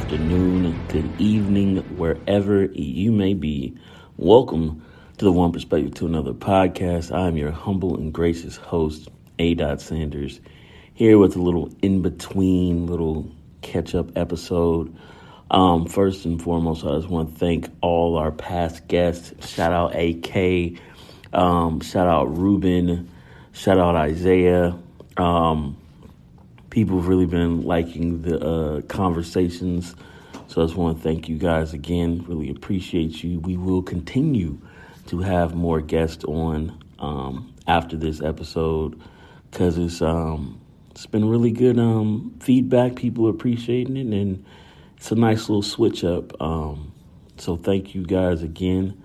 Afternoon, good evening, wherever you may be. Welcome to the One Perspective to Another podcast. I am your humble and gracious host, A. Dot Sanders, here with a little in between, little catch up episode. Um, first and foremost, I just want to thank all our past guests. Shout out AK, um, shout out Ruben, shout out Isaiah. Um, people have really been liking the uh, conversations. So I just want to thank you guys again. Really appreciate you. We will continue to have more guests on um, after this episode because it's um, it's been really good um, feedback. People are appreciating it, and it's a nice little switch up. Um, so thank you guys again.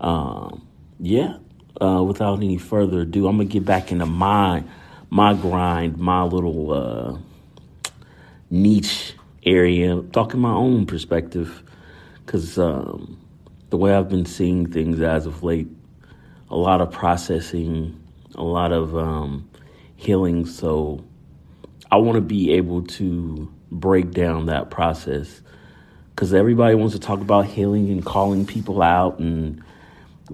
Um, yeah. Uh, without any further ado, I'm gonna get back into my my grind, my little uh, niche area, talking my own perspective, because um, the way I've been seeing things as of late, a lot of processing, a lot of um, healing. So I want to be able to break down that process because everybody wants to talk about healing and calling people out and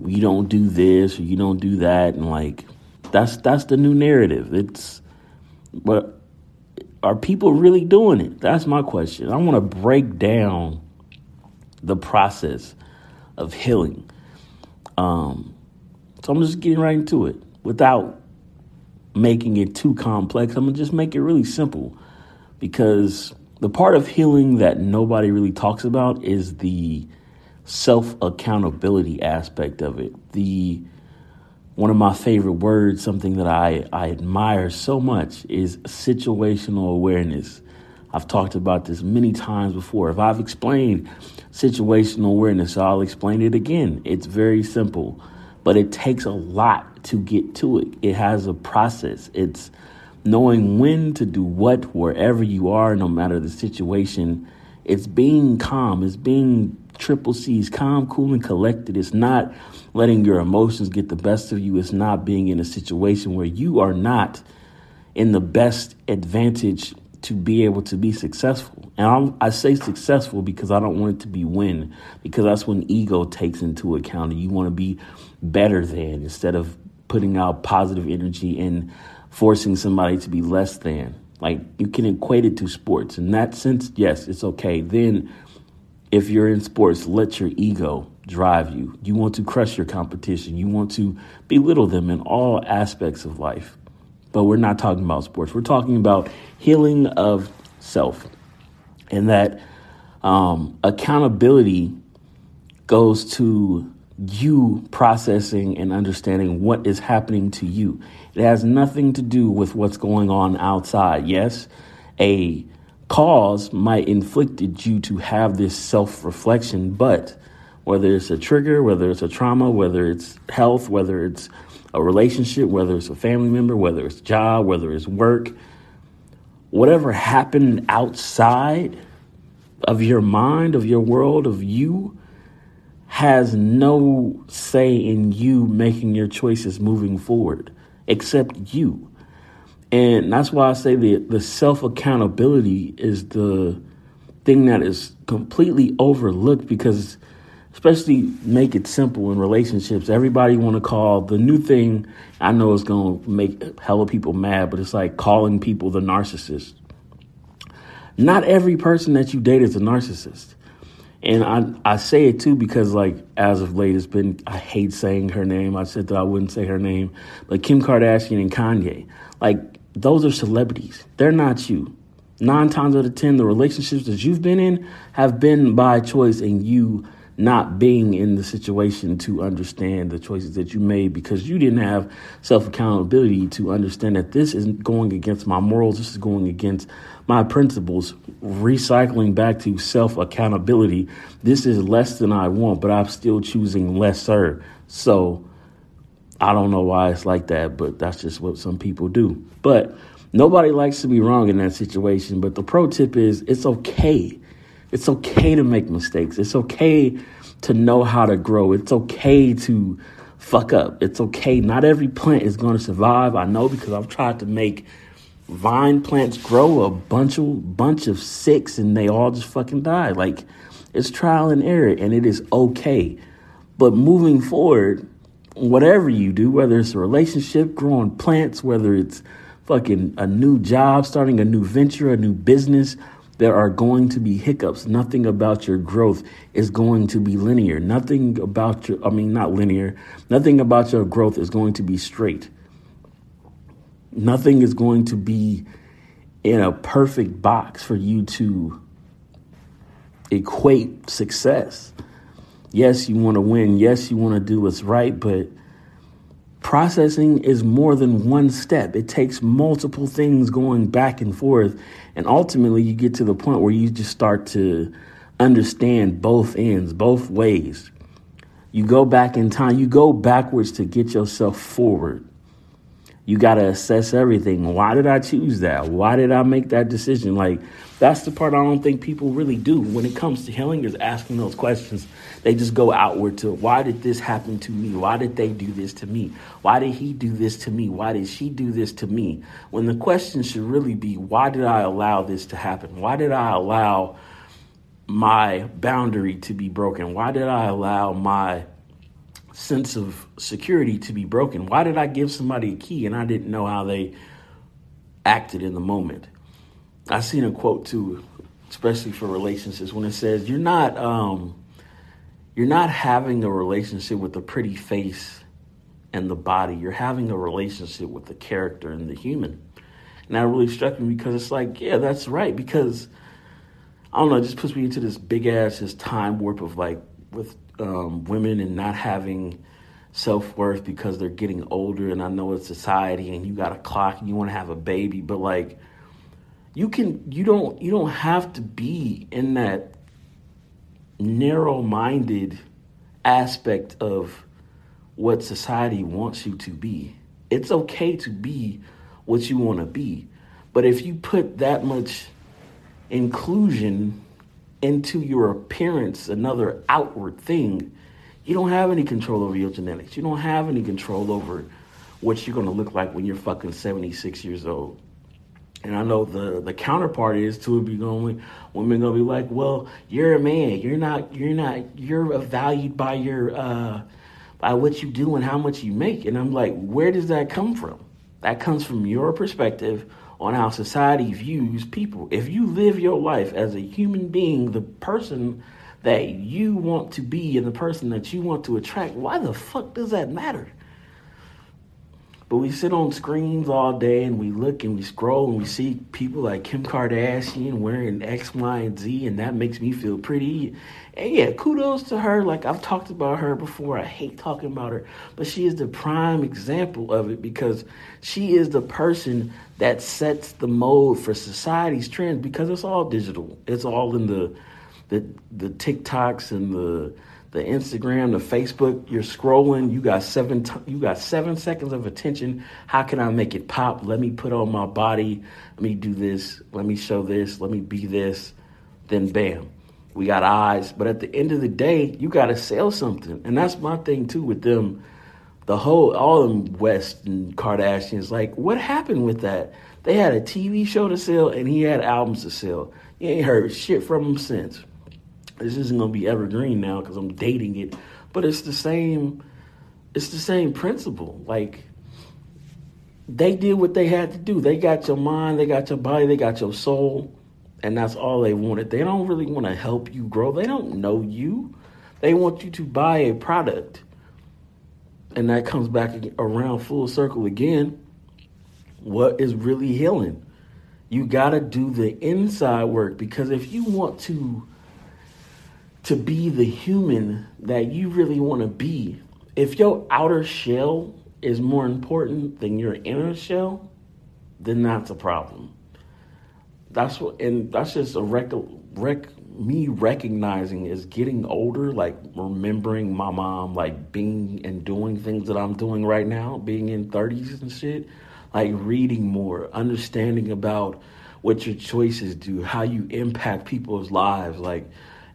you don't do this or you don't do that and like that's that's the new narrative. It's but are people really doing it? That's my question. I want to break down the process of healing. Um so i'm just getting right into it without making it too complex. I'm gonna just make it really simple because the part of healing that nobody really talks about is the self accountability aspect of it. The one of my favorite words, something that I, I admire so much, is situational awareness. I've talked about this many times before. If I've explained situational awareness, I'll explain it again. It's very simple, but it takes a lot to get to it. It has a process. It's knowing when to do what wherever you are, no matter the situation. It's being calm, it's being triple C's, calm, cool, and collected. It's not letting your emotions get the best of you. It's not being in a situation where you are not in the best advantage to be able to be successful. And I'm, i say successful because I don't want it to be win, because that's when ego takes into account. And you want to be better than instead of putting out positive energy and forcing somebody to be less than. Like you can equate it to sports. In that sense, yes, it's okay. Then if you're in sports, let your ego drive you. You want to crush your competition. You want to belittle them in all aspects of life. But we're not talking about sports. We're talking about healing of self. And that um, accountability goes to you processing and understanding what is happening to you. It has nothing to do with what's going on outside. Yes, a cause might inflicted you to have this self-reflection, but whether it's a trigger, whether it's a trauma, whether it's health, whether it's a relationship, whether it's a family member, whether it's job, whether it's work, whatever happened outside of your mind, of your world, of you, has no say in you making your choices moving forward except you. And that's why I say the, the self accountability is the thing that is completely overlooked because especially make it simple in relationships. Everybody want to call the new thing. I know it's going to make hella people mad, but it's like calling people the narcissist. Not every person that you date is a narcissist. And I I say it too because like as of late it's been I hate saying her name. I said that I wouldn't say her name, but Kim Kardashian and Kanye, like those are celebrities. They're not you. Nine times out of ten, the relationships that you've been in have been by choice, and you not being in the situation to understand the choices that you made because you didn't have self accountability to understand that this isn't going against my morals, this is going against my principles, recycling back to self accountability. This is less than I want, but I'm still choosing lesser. So I don't know why it's like that, but that's just what some people do. But nobody likes to be wrong in that situation. But the pro tip is it's okay it's okay to make mistakes. It's okay to know how to grow. It's okay to fuck up. It's okay. Not every plant is going to survive. I know because I've tried to make vine plants grow a bunch of bunch of six and they all just fucking die. Like it's trial and error and it is okay. But moving forward, whatever you do, whether it's a relationship, growing plants, whether it's fucking a new job, starting a new venture, a new business, there are going to be hiccups. Nothing about your growth is going to be linear. Nothing about your, I mean, not linear, nothing about your growth is going to be straight. Nothing is going to be in a perfect box for you to equate success. Yes, you want to win. Yes, you want to do what's right, but processing is more than one step. It takes multiple things going back and forth. And ultimately, you get to the point where you just start to understand both ends, both ways. You go back in time, you go backwards to get yourself forward you got to assess everything. Why did I choose that? Why did I make that decision? Like, that's the part I don't think people really do when it comes to healing is asking those questions. They just go outward to why did this happen to me? Why did they do this to me? Why did he do this to me? Why did she do this to me? When the question should really be why did I allow this to happen? Why did I allow my boundary to be broken? Why did I allow my sense of security to be broken. Why did I give somebody a key and I didn't know how they acted in the moment? I've seen a quote too, especially for relationships, when it says you're not um, you're not having a relationship with a pretty face and the body. You're having a relationship with the character and the human. And that really struck me because it's like, yeah, that's right. Because I don't know, it just puts me into this big ass this time warp of like with um, women and not having self worth because they're getting older. And I know it's society, and you got a clock, and you want to have a baby, but like you can, you don't, you don't have to be in that narrow minded aspect of what society wants you to be. It's okay to be what you want to be. But if you put that much inclusion into your appearance, another outward thing, you don't have any control over your genetics. You don't have any control over what you're going to look like when you're fucking 76 years old. And I know the the counterpart is to be going women gonna be like, well, you're a man. You're not. You're not. You're valued by your uh, by what you do and how much you make. And I'm like, where does that come from? That comes from your perspective on how society views people. If you live your life as a human being, the person that you want to be and the person that you want to attract, why the fuck does that matter? But we sit on screens all day and we look and we scroll and we see people like Kim Kardashian wearing X, Y, and Z, and that makes me feel pretty. And yeah, kudos to her. Like I've talked about her before. I hate talking about her, but she is the prime example of it because she is the person that sets the mode for society's trends because it's all digital. It's all in the the the TikToks and the the Instagram, the Facebook, you're scrolling, you got seven t- you got 7 seconds of attention. How can I make it pop? Let me put on my body. Let me do this. Let me show this. Let me be this. Then bam. We got eyes, but at the end of the day, you got to sell something. And that's my thing too with them the whole all them West and Kardashians like what happened with that? They had a TV show to sell and he had albums to sell. You ain't heard shit from him since this isn't gonna be evergreen now because I'm dating it, but it's the same. It's the same principle. Like they did what they had to do. They got your mind, they got your body, they got your soul, and that's all they wanted. They don't really want to help you grow. They don't know you. They want you to buy a product. And that comes back around full circle again. What is really healing? You got to do the inside work because if you want to to be the human that you really want to be. If your outer shell is more important than your inner shell, then that's a problem. That's what, and that's just a rec, rec me recognizing is getting older, like remembering my mom, like being and doing things that I'm doing right now, being in 30s and shit, like reading more, understanding about what your choices do, how you impact people's lives, like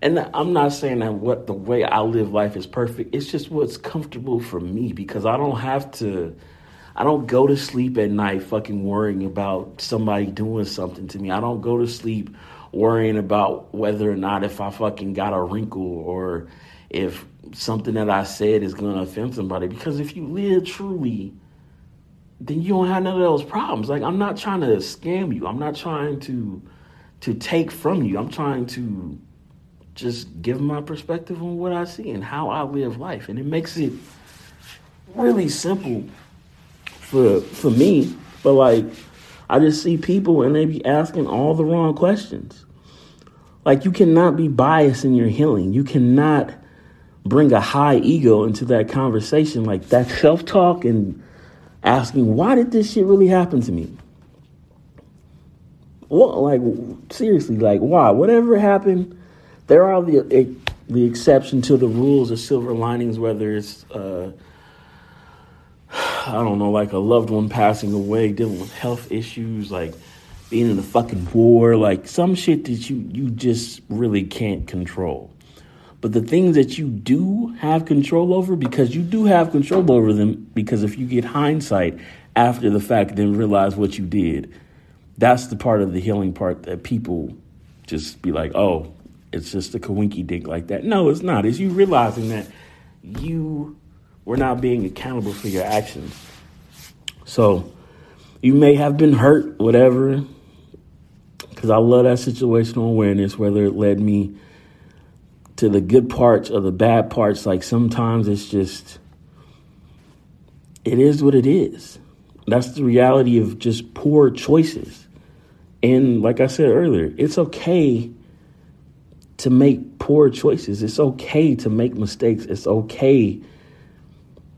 and I'm not saying that what the way I live life is perfect. It's just what's comfortable for me because I don't have to I don't go to sleep at night fucking worrying about somebody doing something to me. I don't go to sleep worrying about whether or not if I fucking got a wrinkle or if something that I said is going to offend somebody. Because if you live truly, then you don't have none of those problems. Like I'm not trying to scam you. I'm not trying to to take from you. I'm trying to just give my perspective on what I see and how I live life. And it makes it really simple for for me. But like I just see people and they be asking all the wrong questions. Like you cannot be biased in your healing. You cannot bring a high ego into that conversation. Like that self-talk and asking, why did this shit really happen to me? What like seriously, like why? Whatever happened there are the the exception to the rules of silver linings, whether it's uh, I don't know, like a loved one passing away, dealing with health issues, like being in a fucking war, like some shit that you you just really can't control. But the things that you do have control over, because you do have control over them, because if you get hindsight after the fact, then realize what you did, that's the part of the healing part that people just be like, oh, it's just a kawinky dink like that. No, it's not. It's you realizing that you were not being accountable for your actions. So you may have been hurt, whatever, because I love that situational awareness, whether it led me to the good parts or the bad parts. Like sometimes it's just, it is what it is. That's the reality of just poor choices. And like I said earlier, it's okay to make poor choices. It's okay to make mistakes. It's okay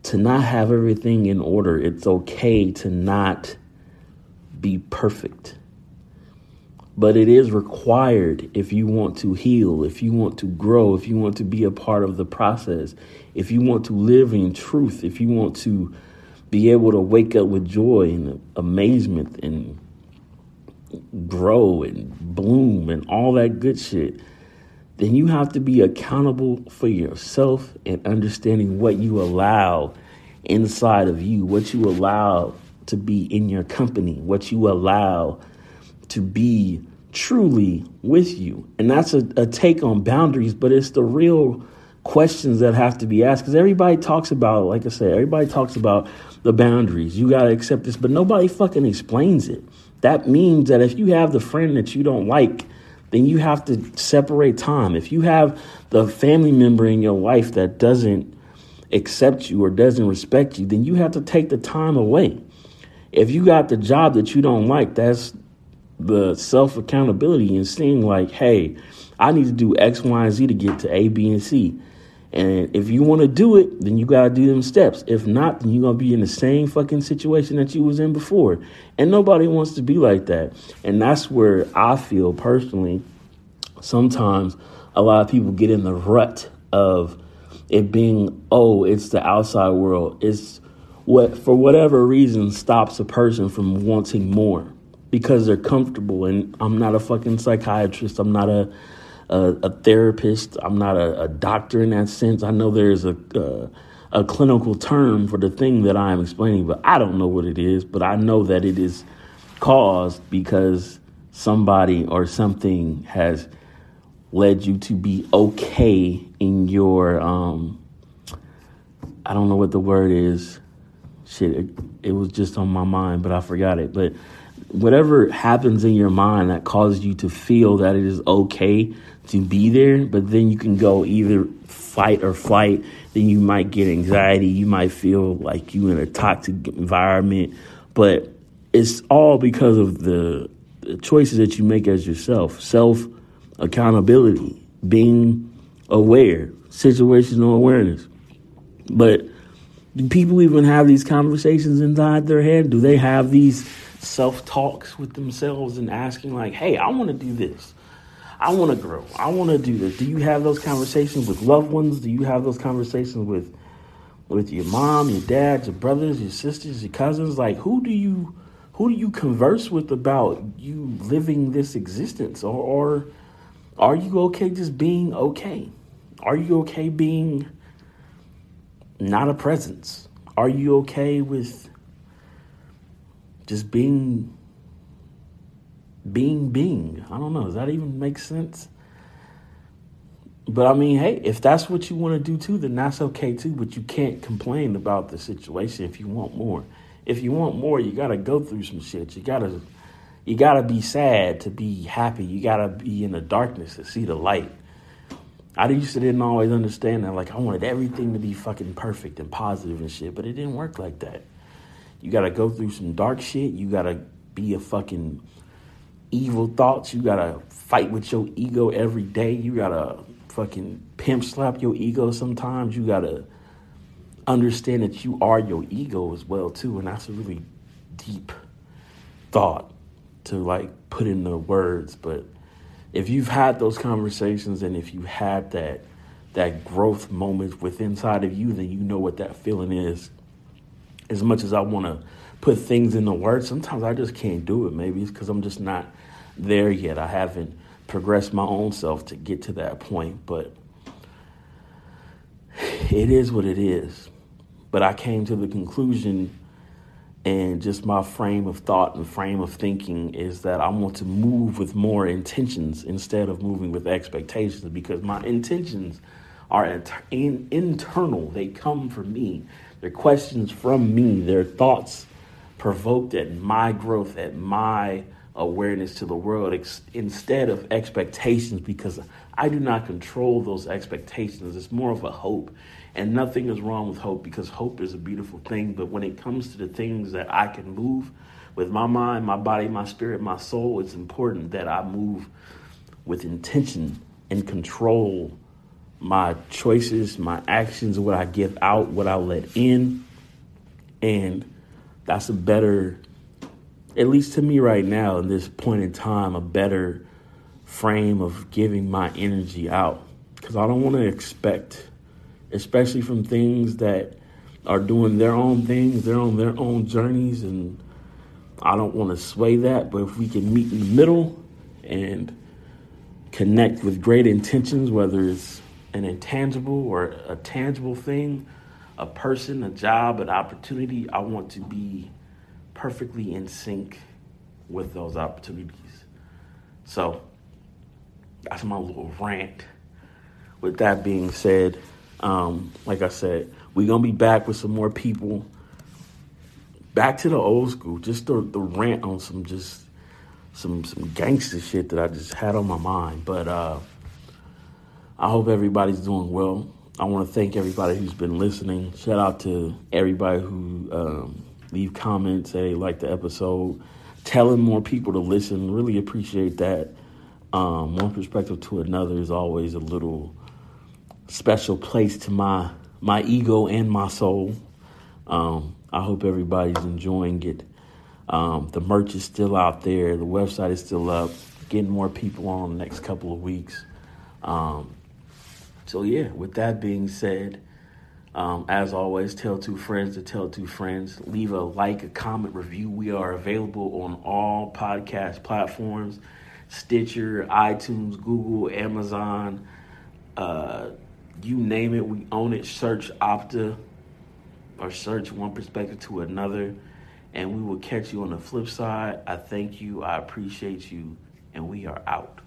to not have everything in order. It's okay to not be perfect. But it is required if you want to heal, if you want to grow, if you want to be a part of the process, if you want to live in truth, if you want to be able to wake up with joy and amazement and grow and bloom and all that good shit then you have to be accountable for yourself and understanding what you allow inside of you, what you allow to be in your company, what you allow to be truly with you. And that's a, a take on boundaries, but it's the real questions that have to be asked because everybody talks about, like I said, everybody talks about the boundaries. You got to accept this, but nobody fucking explains it. That means that if you have the friend that you don't like, then you have to separate time. If you have the family member in your life that doesn't accept you or doesn't respect you, then you have to take the time away. If you got the job that you don't like, that's the self accountability and seeing like, hey, I need to do X, Y, and Z to get to A, B, and C. And if you want to do it, then you got to do them steps. If not, then you're going to be in the same fucking situation that you was in before. And nobody wants to be like that. And that's where I feel personally sometimes a lot of people get in the rut of it being, oh, it's the outside world. It's what, for whatever reason, stops a person from wanting more because they're comfortable. And I'm not a fucking psychiatrist. I'm not a a, a therapist. I'm not a, a, doctor in that sense. I know there's a, a a clinical term for the thing that I am explaining, but I don't know what it is. But I know that it is caused because somebody or something has led you to be okay in your um I don't know what the word is. Shit, it, it was just on my mind, but I forgot it. But whatever happens in your mind that causes you to feel that it is okay to be there, but then you can go either fight or flight. Then you might get anxiety. You might feel like you in a toxic environment, but it's all because of the, the choices that you make as yourself. Self accountability, being aware, situational awareness. But do people even have these conversations inside their head? Do they have these self talks with themselves and asking, like, hey, I want to do this? I want to grow. I want to do this. Do you have those conversations with loved ones? Do you have those conversations with with your mom, your dad, your brothers, your sisters, your cousins? Like who do you who do you converse with about you living this existence or, or are you okay just being okay? Are you okay being not a presence? Are you okay with just being being being. I don't know. Does that even make sense? But I mean, hey, if that's what you want to do too, then that's okay too. But you can't complain about the situation if you want more. If you want more, you gotta go through some shit. You gotta you gotta be sad to be happy. You gotta be in the darkness to see the light. I used to didn't always understand that. Like I wanted everything to be fucking perfect and positive and shit, but it didn't work like that. You gotta go through some dark shit. You gotta be a fucking evil thoughts. You gotta fight with your ego every day. You gotta fucking pimp slap your ego sometimes. You gotta understand that you are your ego as well too, and that's a really deep thought to like put in the words. But if you've had those conversations and if you had that that growth moment with inside of you, then you know what that feeling is. As much as I want to put things in the words, sometimes I just can't do it. Maybe it's because I'm just not there yet. I haven't progressed my own self to get to that point, but it is what it is. But I came to the conclusion and just my frame of thought and frame of thinking is that I want to move with more intentions instead of moving with expectations because my intentions are in- internal. They come from me. They're questions from me. They're thoughts provoked at my growth, at my awareness to the world ex- instead of expectations because I do not control those expectations. It's more of a hope. And nothing is wrong with hope because hope is a beautiful thing. But when it comes to the things that I can move with my mind, my body, my spirit, my soul, it's important that I move with intention and control my choices, my actions, what I give out, what I let in. And that's a better at least to me right now, in this point in time, a better frame of giving my energy out. Because I don't want to expect, especially from things that are doing their own things, they're on their own journeys, and I don't want to sway that. But if we can meet in the middle and connect with great intentions, whether it's an intangible or a tangible thing, a person, a job, an opportunity, I want to be perfectly in sync with those opportunities. So that's my little rant. With that being said, um, like I said, we're gonna be back with some more people. Back to the old school, just the, the rant on some just some some gangster shit that I just had on my mind. But uh, I hope everybody's doing well. I want to thank everybody who's been listening. Shout out to everybody who um, leave comments, say they like the episode, telling more people to listen. Really appreciate that. Um, one perspective to another is always a little special place to my my ego and my soul. Um, I hope everybody's enjoying it. Um, the merch is still out there. The website is still up. Getting more people on the next couple of weeks. Um, so yeah, with that being said, um, as always, tell two friends to tell two friends. Leave a like, a comment, review. We are available on all podcast platforms Stitcher, iTunes, Google, Amazon. Uh, you name it, we own it. Search Opta or search one perspective to another. And we will catch you on the flip side. I thank you. I appreciate you. And we are out.